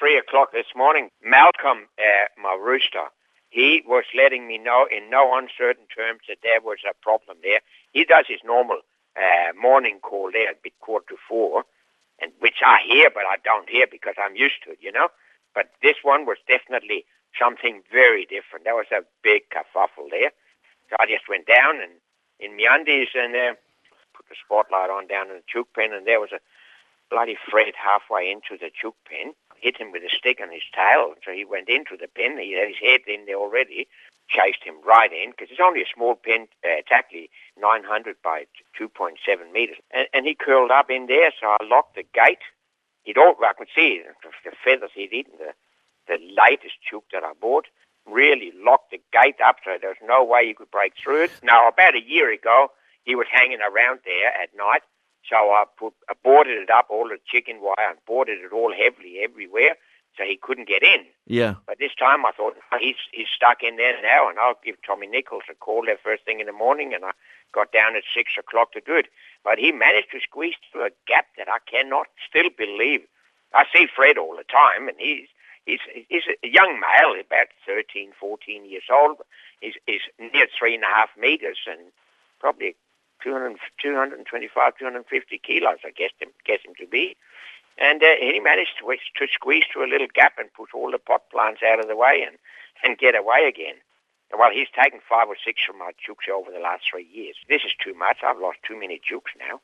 three o'clock this morning, Malcolm, uh, my rooster, he was letting me know in no uncertain terms that there was a problem there. He does his normal uh, morning call there at bit quarter to four, and which I hear, but I don't hear because I'm used to it, you know. But this one was definitely something very different. There was a big kerfuffle there. So I just went down and in my undies and uh, put the spotlight on down in the chook pen, and there was a bloody Fred halfway into the chook pen. Hit him with a stick on his tail, so he went into the pen. He had his head in there already. Chased him right in because it's only a small pen, uh, exactly 900 by 2.7 meters, and, and he curled up in there. So I locked the gate. He'd all I could see the feathers he'd eaten, the the latest chook that I bought. Really locked the gate up so there was no way you could break through it. Now about a year ago, he was hanging around there at night so I put I boarded it up, all the chicken wire, and boarded it all heavily everywhere, so he couldn't get in. Yeah. But this time I thought ah, he's he's stuck in there now, and I'll give Tommy Nichols a call there first thing in the morning, and I got down at six o'clock to do it. But he managed to squeeze through a gap that I cannot still believe. I see Fred all the time, and he's he's he's a young male, about 13, 14 years old. He's, he's near three and a half meters and probably 200, 225, 250 kilos, I guess him, guess him to be. And uh, he managed to, to squeeze through a little gap and push all the pot plants out of the way and, and get away again. Well, he's taken five or six from my chooks over the last three years. This is too much. I've lost too many chooks now.